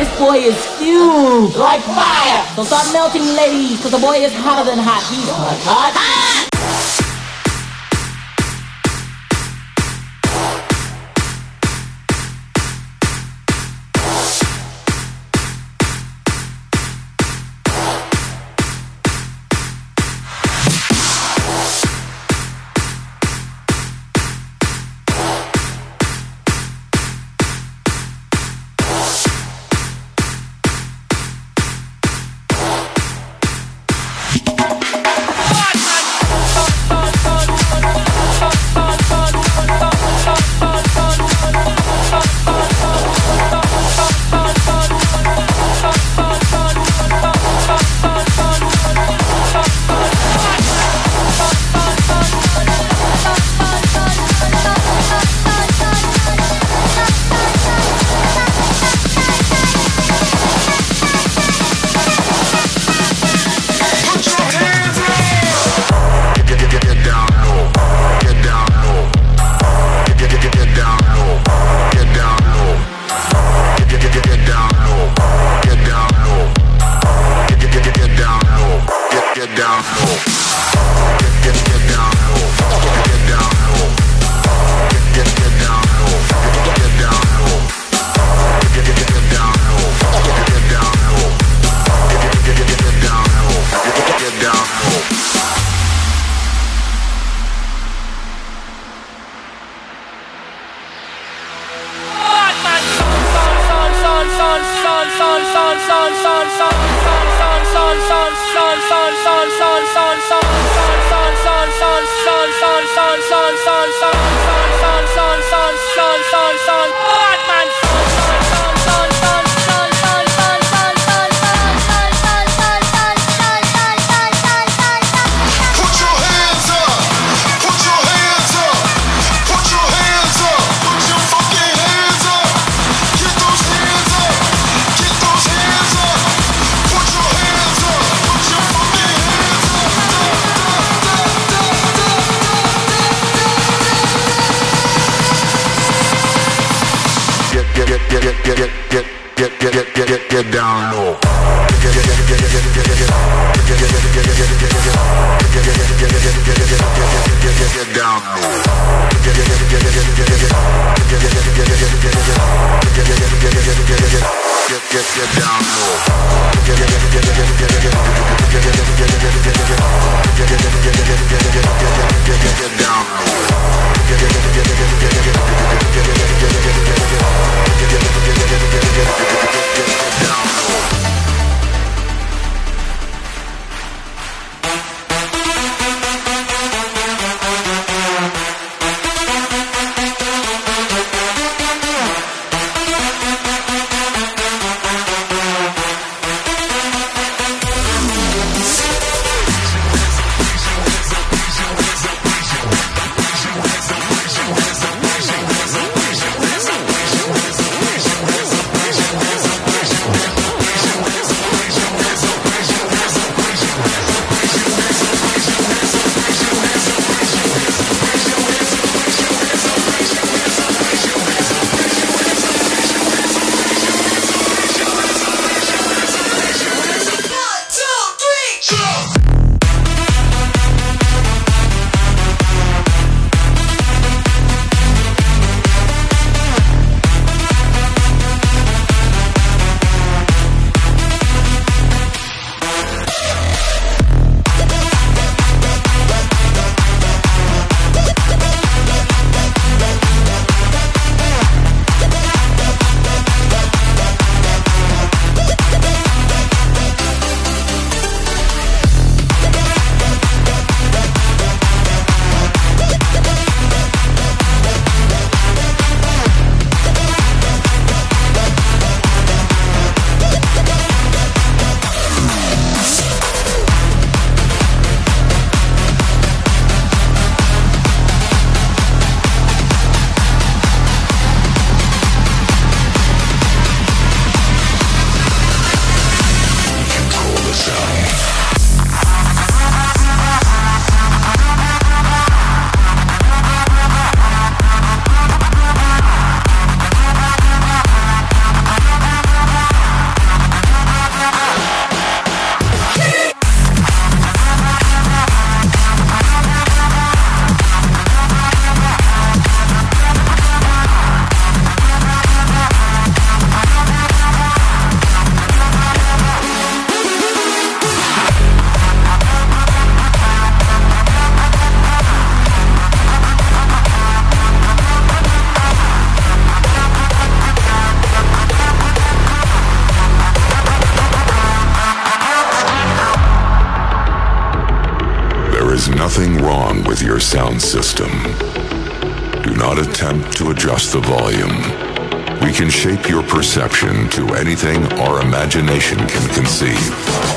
This boy is huge, like fire. So start melting, ladies, cause the boy is hotter than hot. He's hot, hot. is the volume. We can shape your perception to anything our imagination can conceive.